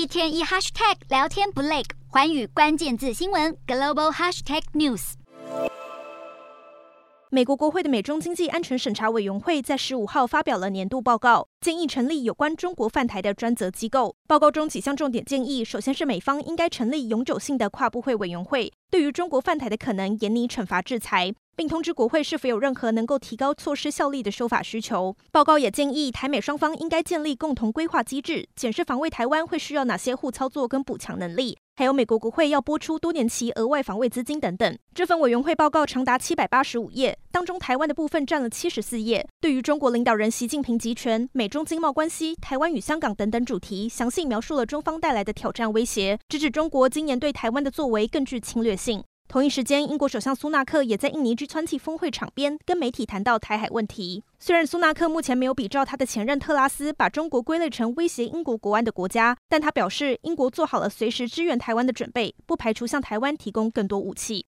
一天一 hashtag 聊天不累，寰宇关键字新闻 global hashtag news。美国国会的美中经济安全审查委员会在十五号发表了年度报告，建议成立有关中国犯台的专责机构。报告中几项重点建议，首先是美方应该成立永久性的跨部会委员会，对于中国犯台的可能严厉惩罚制裁，并通知国会是否有任何能够提高措施效力的修法需求。报告也建议台美双方应该建立共同规划机制，检视防卫台湾会需要哪些互操作跟补强能力。还有美国国会要拨出多年期额外防卫资金等等。这份委员会报告长达七百八十五页，当中台湾的部分占了七十四页。对于中国领导人习近平集权、美中经贸关系、台湾与香港等等主题，详细描述了中方带来的挑战威胁，直指中国今年对台湾的作为更具侵略性。同一时间，英国首相苏纳克也在印尼 G 川气峰会场边跟媒体谈到台海问题。虽然苏纳克目前没有比照他的前任特拉斯把中国归类成威胁英国国安的国家，但他表示英国做好了随时支援台湾的准备，不排除向台湾提供更多武器。